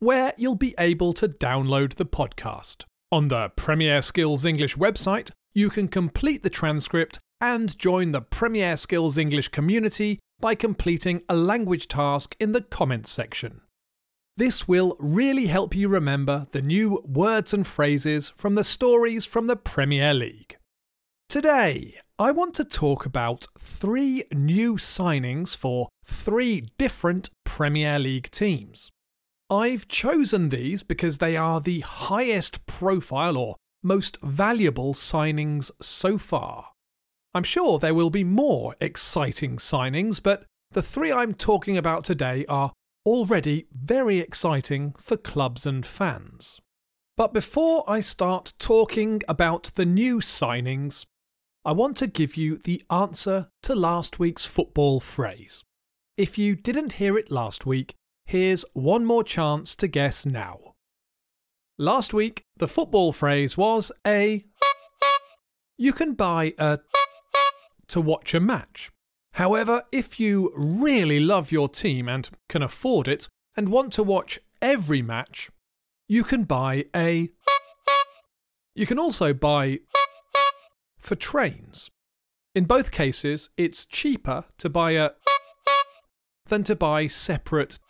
where you'll be able to download the podcast. On the Premier Skills English website, you can complete the transcript and join the Premier Skills English community by completing a language task in the comments section. This will really help you remember the new words and phrases from the stories from the Premier League. Today, I want to talk about three new signings for three different Premier League teams. I've chosen these because they are the highest profile or most valuable signings so far. I'm sure there will be more exciting signings, but the three I'm talking about today are already very exciting for clubs and fans. But before I start talking about the new signings, I want to give you the answer to last week's football phrase. If you didn't hear it last week, Here's one more chance to guess now. Last week, the football phrase was a. You can buy a. to watch a match. However, if you really love your team and can afford it and want to watch every match, you can buy a. You can also buy for trains. In both cases, it's cheaper to buy a than to buy separate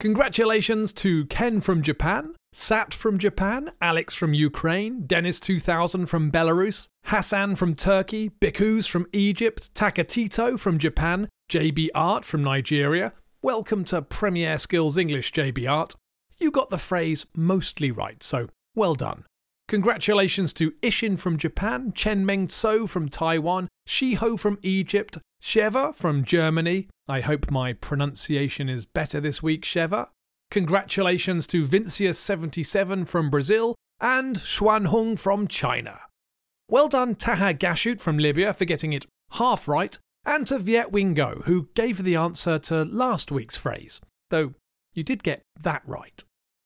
Congratulations to Ken from Japan, Sat from Japan, Alex from Ukraine, Dennis2000 from Belarus, Hassan from Turkey, Bikuz from Egypt, Takatito from Japan, JB Art from Nigeria. Welcome to Premier Skills English, JB Art. You got the phrase mostly right, so well done. Congratulations to Ishin from Japan, Chen Meng Tso from Taiwan, Shiho from Egypt, Sheva from Germany. I hope my pronunciation is better this week, Sheva. Congratulations to Vincius77 from Brazil and Xuanhong from China. Well done, Taha Gashut from Libya for getting it half right, and to Viet Wingo, who gave the answer to last week's phrase, though you did get that right.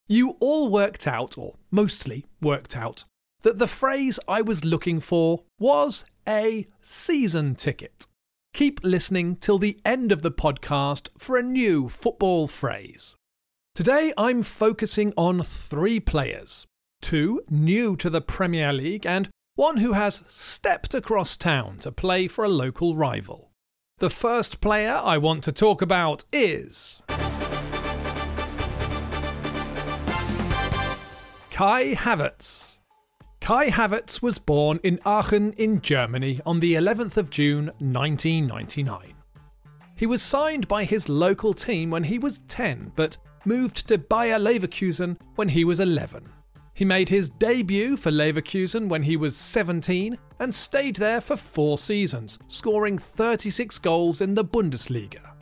You all worked out, or mostly worked out, that the phrase I was looking for was a season ticket. Keep listening till the end of the podcast for a new football phrase. Today I'm focusing on three players two new to the Premier League and one who has stepped across town to play for a local rival. The first player I want to talk about is. Kai Havertz. Kai Havertz was born in Aachen in Germany on the 11th of June 1999. He was signed by his local team when he was 10, but moved to Bayer Leverkusen when he was 11. He made his debut for Leverkusen when he was 17 and stayed there for four seasons, scoring 36 goals in the Bundesliga.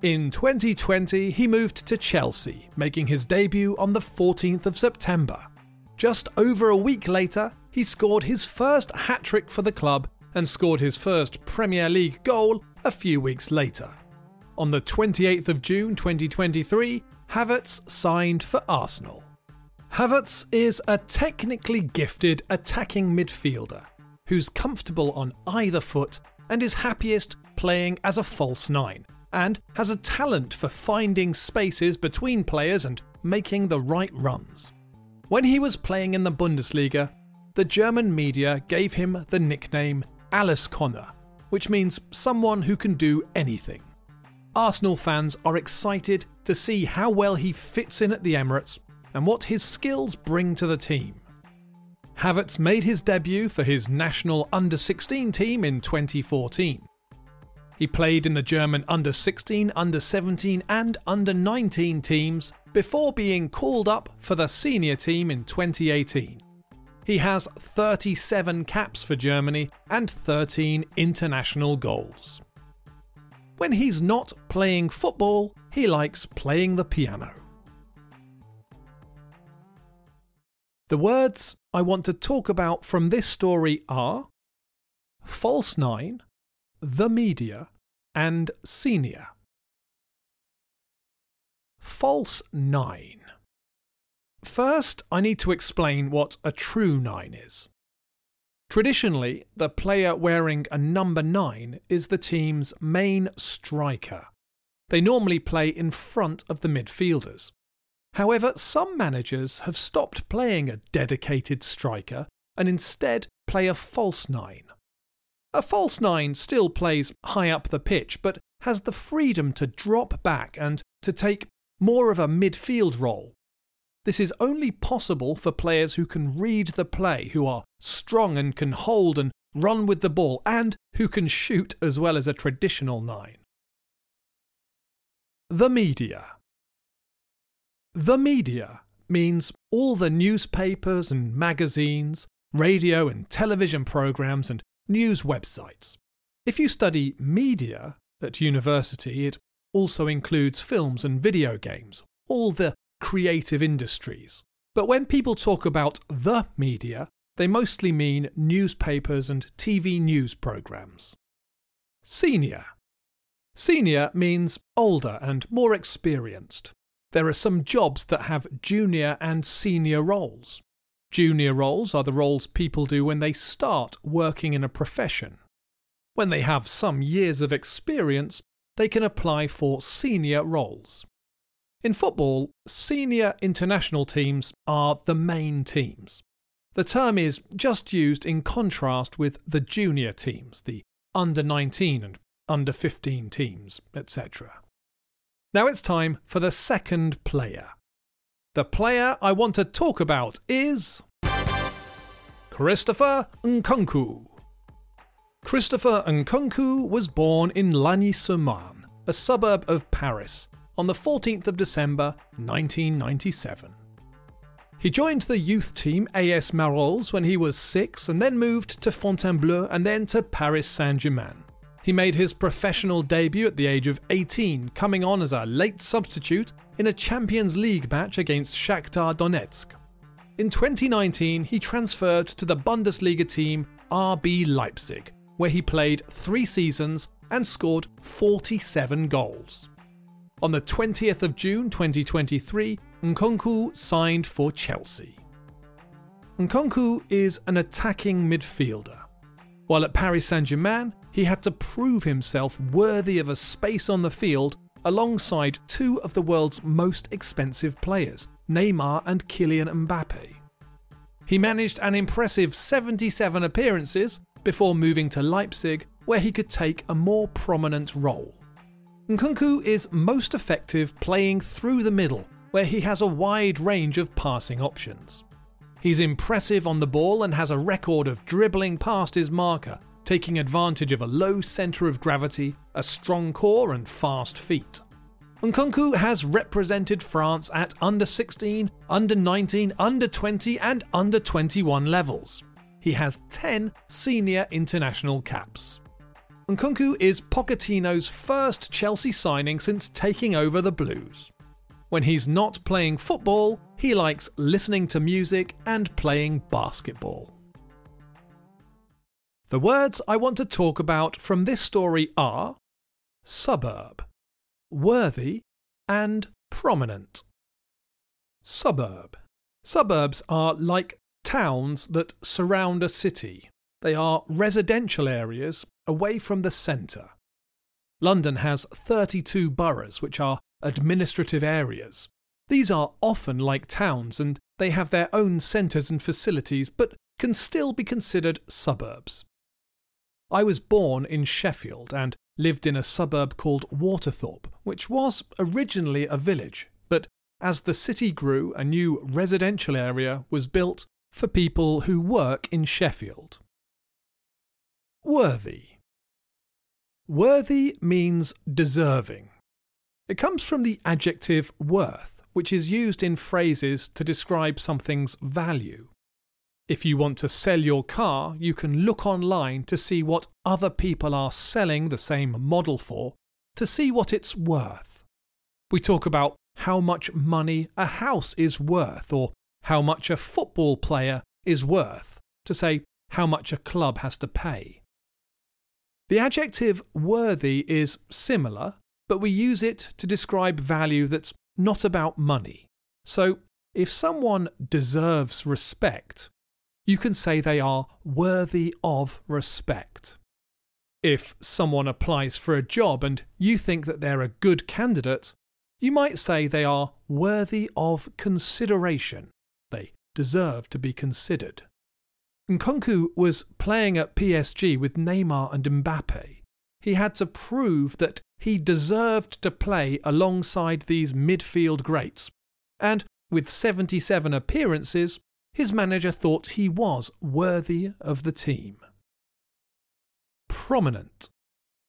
In 2020, he moved to Chelsea, making his debut on the 14th of September. Just over a week later, he scored his first hat trick for the club and scored his first Premier League goal a few weeks later. On the 28th of June 2023, Havertz signed for Arsenal. Havertz is a technically gifted attacking midfielder who's comfortable on either foot and is happiest playing as a false nine, and has a talent for finding spaces between players and making the right runs. When he was playing in the Bundesliga, the German media gave him the nickname Alleskönner, which means someone who can do anything. Arsenal fans are excited to see how well he fits in at the Emirates and what his skills bring to the team. Havertz made his debut for his national under 16 team in 2014. He played in the German under 16, under 17, and under 19 teams before being called up for the senior team in 2018. He has 37 caps for Germany and 13 international goals. When he's not playing football, he likes playing the piano. The words I want to talk about from this story are False Nine, The Media, and Senior. False Nine. First, I need to explain what a true nine is. Traditionally, the player wearing a number 9 is the team's main striker. They normally play in front of the midfielders. However, some managers have stopped playing a dedicated striker and instead play a false 9. A false 9 still plays high up the pitch but has the freedom to drop back and to take more of a midfield role this is only possible for players who can read the play, who are strong and can hold and run with the ball, and who can shoot as well as a traditional nine. The media. The media means all the newspapers and magazines, radio and television programs, and news websites. If you study media at university, it also includes films and video games, all the creative industries. But when people talk about the media, they mostly mean newspapers and TV news programs. Senior. Senior means older and more experienced. There are some jobs that have junior and senior roles. Junior roles are the roles people do when they start working in a profession. When they have some years of experience, they can apply for senior roles. In football, senior international teams are the main teams. The term is just used in contrast with the junior teams, the under 19 and under 15 teams, etc. Now it's time for the second player. The player I want to talk about is. Christopher Nkunku. Christopher Nkunku was born in Lagny-sur-Marne, a suburb of Paris, on the 14th of December 1997. He joined the youth team AS Marolles when he was six and then moved to Fontainebleau and then to Paris Saint Germain. He made his professional debut at the age of 18, coming on as a late substitute in a Champions League match against Shakhtar Donetsk. In 2019, he transferred to the Bundesliga team RB Leipzig, where he played three seasons and scored 47 goals. On the 20th of June 2023, Nkunku signed for Chelsea. Nkunku is an attacking midfielder. While at Paris Saint Germain, he had to prove himself worthy of a space on the field alongside two of the world's most expensive players, Neymar and Kylian Mbappe. He managed an impressive 77 appearances before moving to Leipzig, where he could take a more prominent role. Nkunku is most effective playing through the middle, where he has a wide range of passing options. He's impressive on the ball and has a record of dribbling past his marker, taking advantage of a low centre of gravity, a strong core, and fast feet. Nkunku has represented France at under 16, under 19, under 20, and under 21 levels. He has 10 senior international caps. Nkunku is Pochettino's first Chelsea signing since taking over the Blues. When he's not playing football, he likes listening to music and playing basketball. The words I want to talk about from this story are suburb, worthy, and prominent. Suburb. Suburbs are like towns that surround a city. They are residential areas away from the centre. London has 32 boroughs, which are administrative areas. These are often like towns and they have their own centres and facilities, but can still be considered suburbs. I was born in Sheffield and lived in a suburb called Waterthorpe, which was originally a village, but as the city grew, a new residential area was built for people who work in Sheffield. Worthy. Worthy means deserving. It comes from the adjective worth, which is used in phrases to describe something's value. If you want to sell your car, you can look online to see what other people are selling the same model for, to see what it's worth. We talk about how much money a house is worth or how much a football player is worth, to say how much a club has to pay. The adjective worthy is similar, but we use it to describe value that's not about money. So, if someone deserves respect, you can say they are worthy of respect. If someone applies for a job and you think that they're a good candidate, you might say they are worthy of consideration. They deserve to be considered. Nkunku was playing at PSG with Neymar and Mbappe. He had to prove that he deserved to play alongside these midfield greats. And with 77 appearances, his manager thought he was worthy of the team prominent.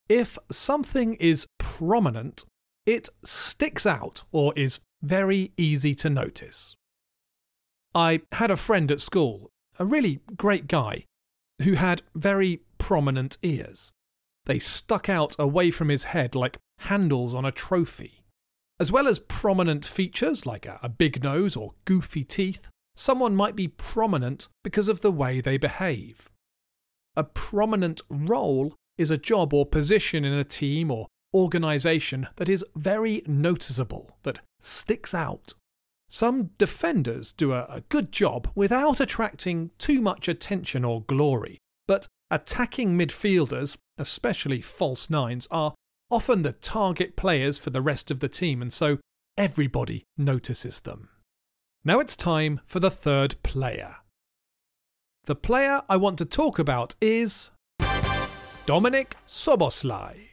If something is prominent, it sticks out or is very easy to notice. I had a friend at school, a really great guy, who had very prominent ears. They stuck out away from his head like handles on a trophy. As well as prominent features like a, big nose or goofy teeth, someone might be prominent because of the way they behave. A prominent role is a job or position in a team or organisation that is very noticeable, that sticks out. Some defenders do a, a, good job without attracting too much attention or glory, but attacking midfielders, especially false nines, are often the target players for the rest of the team, and so everybody notices them. Now it's time for the third player. The player I want to talk about is Dominik Szoboszlai.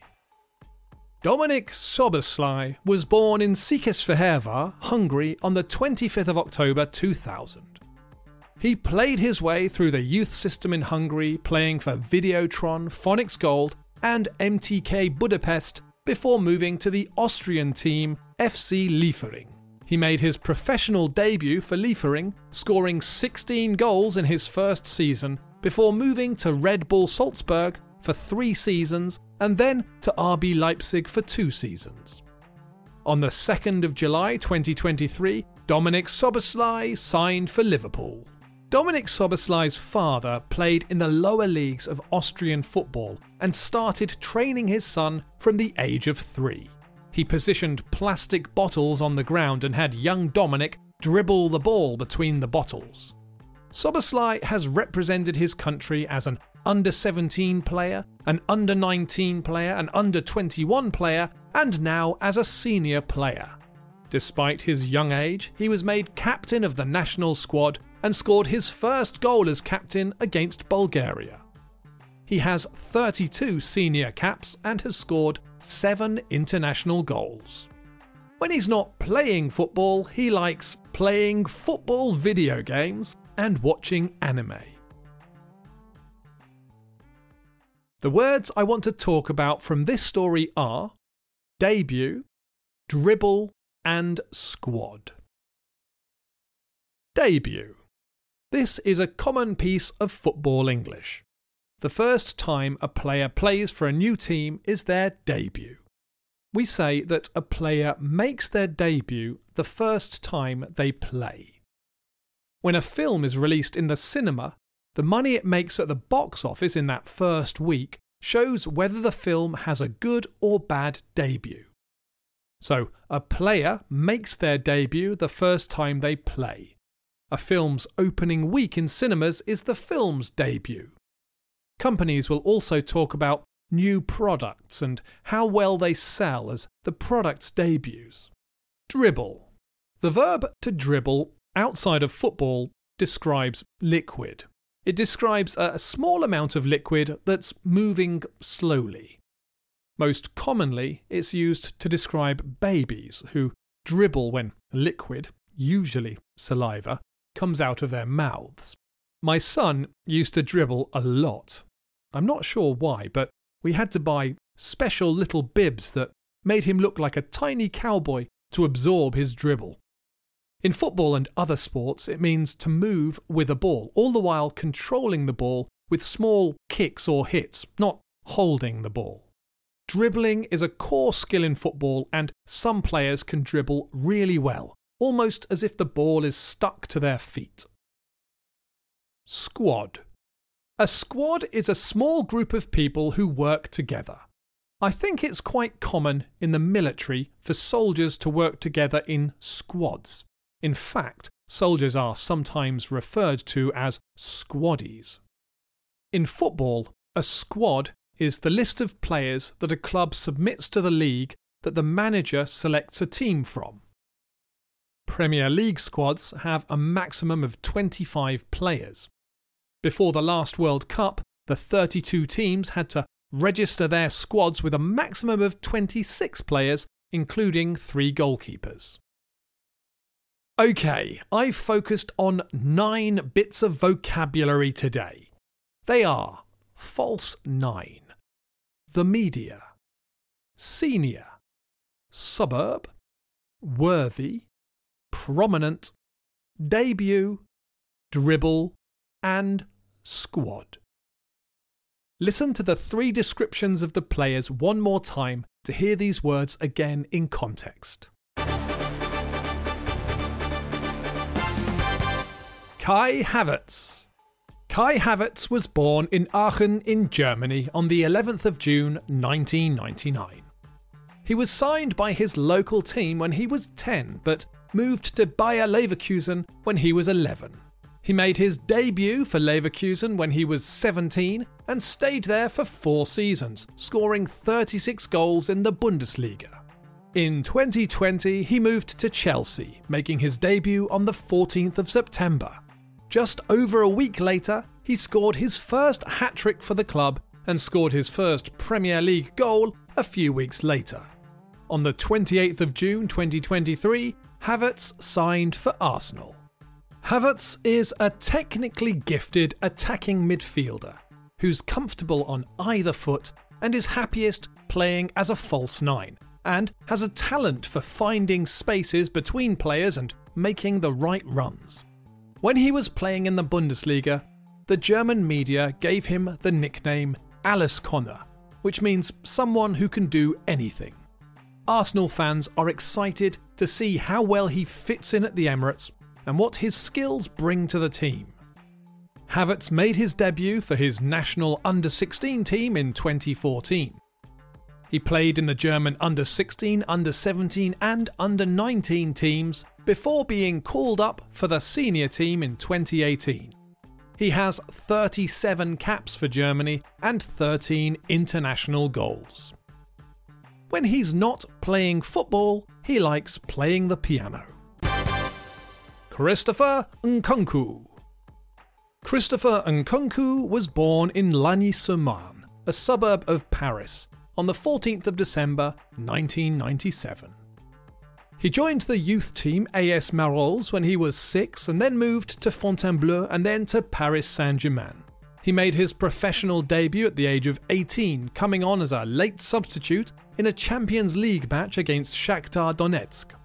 Dominik Szoboszlai was born in Székesfehérvár, Hungary on the 25th of October 2000. He played his way through the youth system in Hungary, playing for Videotron, Phoenix Gold, and MTK Budapest before moving to the Austrian team FC Liefering. He made his professional debut for Liefering, scoring 16 goals in his first season before moving to Red Bull Salzburg for three seasons and then to RB Leipzig for two seasons. On the 2nd of July 2023, Dominik Szoboszlai signed for Liverpool. Dominik Szoboszlai's father played in the lower leagues of Austrian football and started training his son from the age of three. He positioned plastic bottles on the ground and had young Dominik dribble the ball between the bottles. Szoboszlai has represented his country as an under 17 player, an under 19 player, an under 21 player, and now as a senior player. Despite his young age, he was made captain of the national squad and scored his first goal as captain against Bulgaria. He has 32 senior caps and has scored 7 international goals. When he's not playing football, he likes playing football video games and watching anime. The words I want to talk about from this story are debut, dribble, and squad. Debut. This is a common piece of football English. The first time a player plays for a new team is their debut. We say that a player makes their debut the first time they play. When a film is released in the cinema, the money it makes at the box office in that first week shows whether the film has a good or bad debut. So, a player makes their debut the first time they play. A film's opening week in cinemas is the film's debut. Companies will also talk about new products and how well they sell as the product's debuts. Dribble. The verb to dribble outside of football describes liquid. It describes a small amount of liquid that's moving slowly. Most commonly, it's used to describe babies who dribble when liquid, usually saliva, comes out of their mouths. My son used to dribble a lot I'm not sure why, but we had to buy special little bibs that made him look like a tiny cowboy to absorb his dribble. In football and other sports, it means to move with a ball, all the while controlling the ball with small kicks or hits, not holding the ball. Dribbling is a core skill in football, and some players can dribble really well, almost as if the ball is stuck to their feet. Squad. A squad is a small group of people who work together. I think it's quite common in the military for soldiers to work together in squads. In fact, soldiers are sometimes referred to as squaddies. In football, a squad is the list of players that a club submits to the league that the manager selects a team from. Premier League squads have a maximum of 25 players. Before the last World Cup, the 32 teams had to register their squads with a maximum of 26 players, including three goalkeepers. Okay, I've focused on nine bits of vocabulary today. They are false nine, the media, senior, suburb, worthy, prominent, debut, dribble, and squad. Listen to the three descriptions of the players one more time to hear these words again in context. Kai Havertz. Kai Havertz was born in Aachen in Germany on the 11th of June 1999. He was signed by his local team when he was 10 but moved to Bayer Leverkusen when he was 11. He made his debut for Leverkusen when he was 17 and stayed there for four seasons, scoring 36 goals in the Bundesliga. In 2020, he moved to Chelsea, making his debut on the 14th of September. Just over a week later, he scored his first hat trick for the club and scored his first Premier League goal a few weeks later. On the 28th of June 2023, Havertz signed for Arsenal. Havertz is a technically gifted attacking midfielder who's comfortable on either foot and is happiest playing as a false nine, and has a talent for finding spaces between players and making the right runs. When he was playing in the Bundesliga, the German media gave him the nickname Alleskönner, which means someone who can do anything. Arsenal fans are excited to see how well he fits in at the Emirates and what his skills bring to the team. Havertz made his debut for his national under 16 team in 2014. He played in the German under 16, under 17, and under 19 teams before being called up for the senior team in 2018. He has 37 caps for Germany and 13 international goals. When he's not playing football, he likes playing the piano. Christopher Nkunku. Christopher Nkunku was born in Lagny-sur-Marne, a suburb of Paris, on the 14th of December 1997. He joined the youth team AS Marolles when he was six and then moved to Fontainebleau and then to Paris Saint Germain. He made his professional debut at the age of 18, coming on as a late substitute in a Champions League match against Shakhtar Donetsk.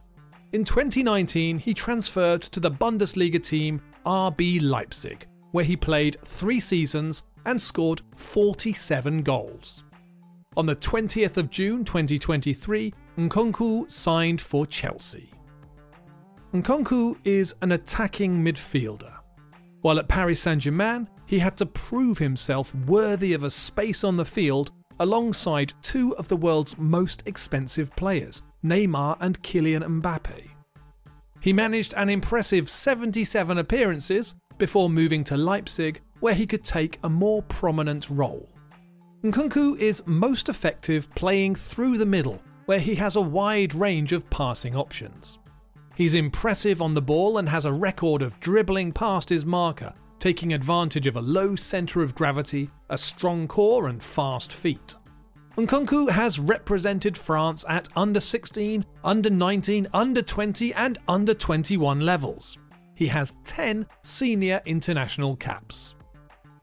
In 2019, he transferred to the Bundesliga team RB Leipzig, where he played three seasons and scored 47 goals. On the 20th of June 2023, Nkunku signed for Chelsea. Nkunku is an attacking midfielder. While at Paris Saint Germain, he had to prove himself worthy of a space on the field alongside two of the world's most expensive players, Neymar and Kylian Mbappe. He managed an impressive 77 appearances before moving to Leipzig, where he could take a more prominent role. Nkunku is most effective playing through the middle, where he has a wide range of passing options. He's impressive on the ball and has a record of dribbling past his marker, taking advantage of a low centre of gravity, a strong core, and fast feet. Nkunku has represented France at under 16, under 19, under 20, and under 21 levels. He has 10 senior international caps.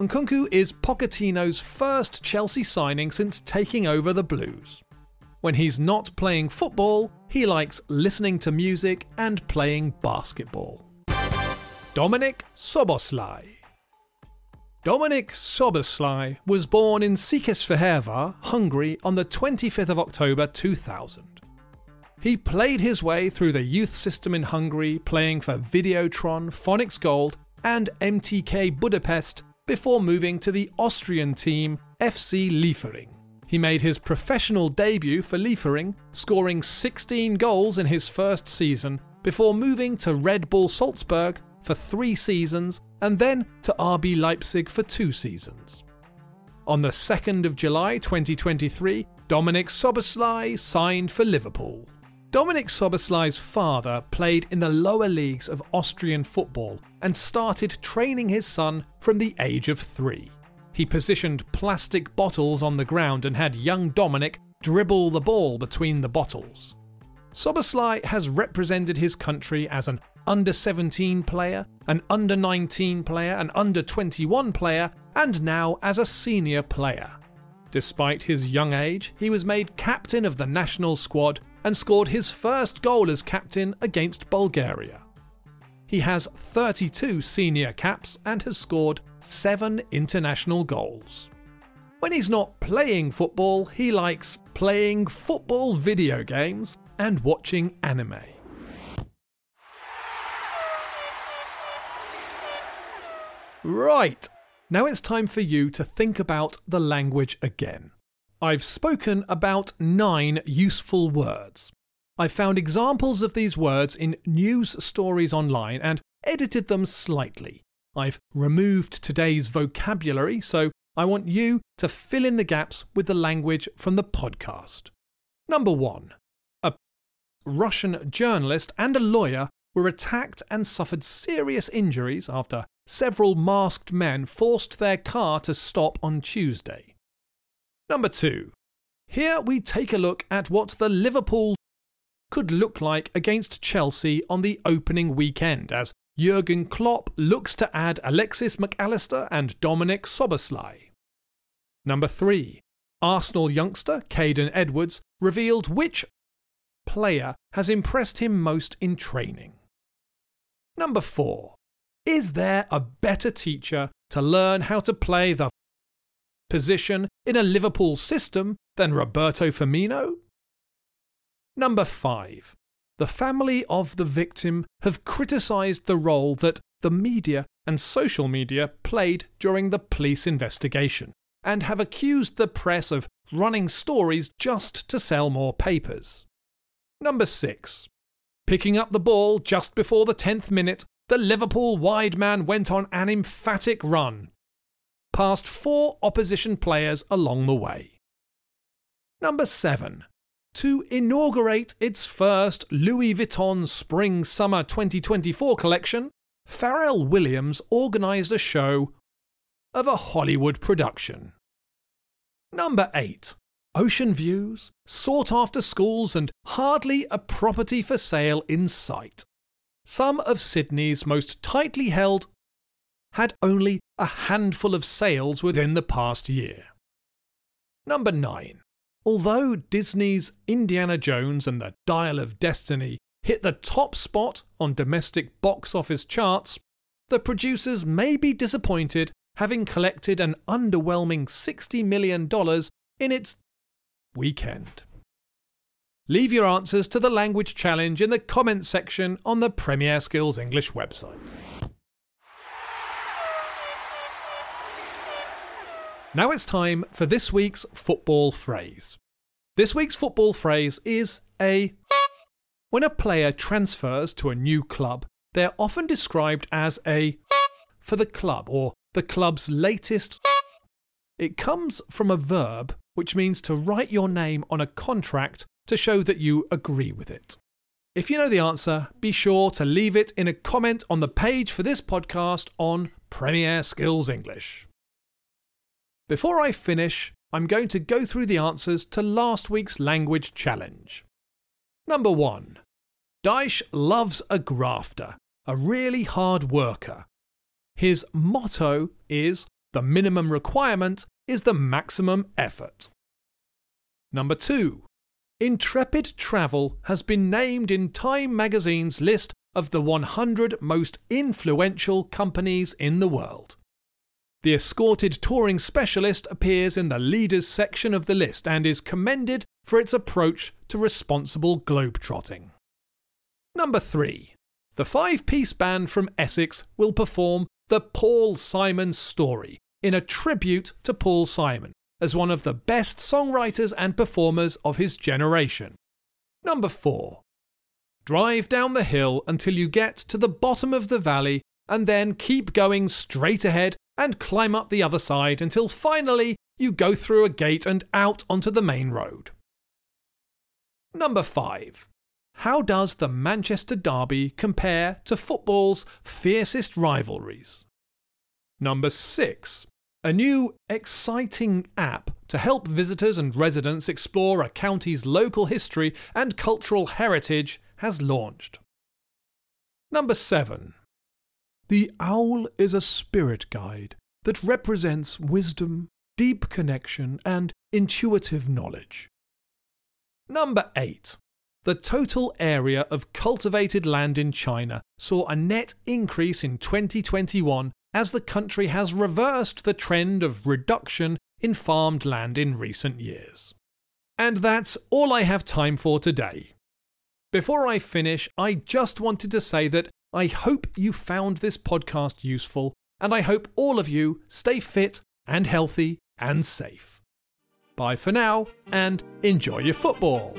Nkunku is Pochettino's first Chelsea signing since taking over the Blues. When he's not playing football, he likes listening to music and playing basketball. Dominik Szoboszlai Dominik Szoboszlai was born in Székesfehérvár, Hungary on the 25th of October 2000. He played his way through the youth system in Hungary, playing for Videotron, Phoenix Gold, and MTK Budapest before moving to the Austrian team FC Liefering. He made his professional debut for Liefering, scoring 16 goals in his first season before moving to Red Bull Salzburg for three seasons and then to RB Leipzig for two seasons. On the 2nd of July 2023, Dominik Szoboszlai signed for Liverpool. Dominik Szoboszlai's father played in the lower leagues of Austrian football and started training his son from the age of three. He positioned plastic bottles on the ground and had young Dominik dribble the ball between the bottles. Szoboszlai has represented his country as an under 17 player, an under 19 player, an under 21 player, and now as a senior player. Despite his young age, he was made captain of the national squad and scored his first goal as captain against Bulgaria. He has 32 senior caps and has scored 7 international goals. When he's not playing football, he likes playing football video games and watching anime. Right, now it's time for you to think about the language again. I've spoken about nine useful words. I've found examples of these words in news stories online and edited them slightly. I've removed today's vocabulary, so I want you to fill in the gaps with the language from the podcast. Number one, a Russian journalist and a lawyer were attacked and suffered serious injuries after several masked men forced their car to stop on Tuesday. Number two, here we take a look at what the Liverpool could look like against Chelsea on the opening weekend as Jurgen Klopp looks to add Alexis Mac Allister and Dominik Szoboszlai. Number 3. Arsenal youngster Kaden Edwards revealed which player has impressed him most in training. Number 4. Is there a better teacher to learn how to play the position in a Liverpool system than Roberto Firmino? Number 5. The family of the victim have criticised the role that the media and social media played during the police investigation, and have accused the press of running stories just to sell more papers. Number 6. Picking up the ball just before the 10th minute, the Liverpool wide man went on an emphatic run, past four opposition players along the way. Number 7. To inaugurate its first Louis Vuitton Spring Summer 2024 collection, Pharrell Williams organised a show of a Hollywood production. Number 8. Ocean views, sought after schools, and hardly a property for sale in sight. Some of Sydney's most tightly held had only a handful of sales within the past year. Number 9. Although Disney's Indiana Jones and the Dial of Destiny hit the top spot on domestic box office charts, the producers may be disappointed having collected an underwhelming $60 million in its weekend. Leave your answers to the language challenge in the comments section on the Premier Skills English website. Now it's time for this week's football phrase. This week's football phrase is a. When a player transfers to a new club, they're often described as a for the club or the club's latest. It comes from a verb which means to write your name on a contract to show that you agree with it. If you know the answer, be sure to leave it in a comment on the page for this podcast on Premier Skills English. Before I finish, I'm going to go through the answers to last week's language challenge. Number one, Dyche loves a grafter, a really hard worker. His motto is the minimum requirement is the maximum effort. Number two, Intrepid Travel has been named in Time magazine's list of the 100 most influential companies in the world. The escorted touring specialist appears in the leaders section of the list and is commended for its approach to responsible globetrotting. Number 3. The five piece band from Essex will perform The Paul Simon Story in a tribute to Paul Simon as one of the best songwriters and performers of his generation. Number 4. Drive down the hill until you get to the bottom of the valley and then keep going straight ahead and climb up the other side until finally you go through a gate and out onto the main road. Number 5. How does the Manchester Derby compare to football's fiercest rivalries? Number 6. A new, exciting app to help visitors and residents explore a county's local history and cultural heritage has launched. Number 7. The owl is a spirit guide that represents wisdom, deep connection, and intuitive knowledge. Number 8. The total area of cultivated land in China saw a net increase in 2021 as the country has reversed the trend of reduction in farmed land in recent years. And that's all I have time for today. Before I finish, I just wanted to say that I hope you found this podcast useful, and I hope all of you stay fit and healthy and safe. Bye for now, and enjoy your football.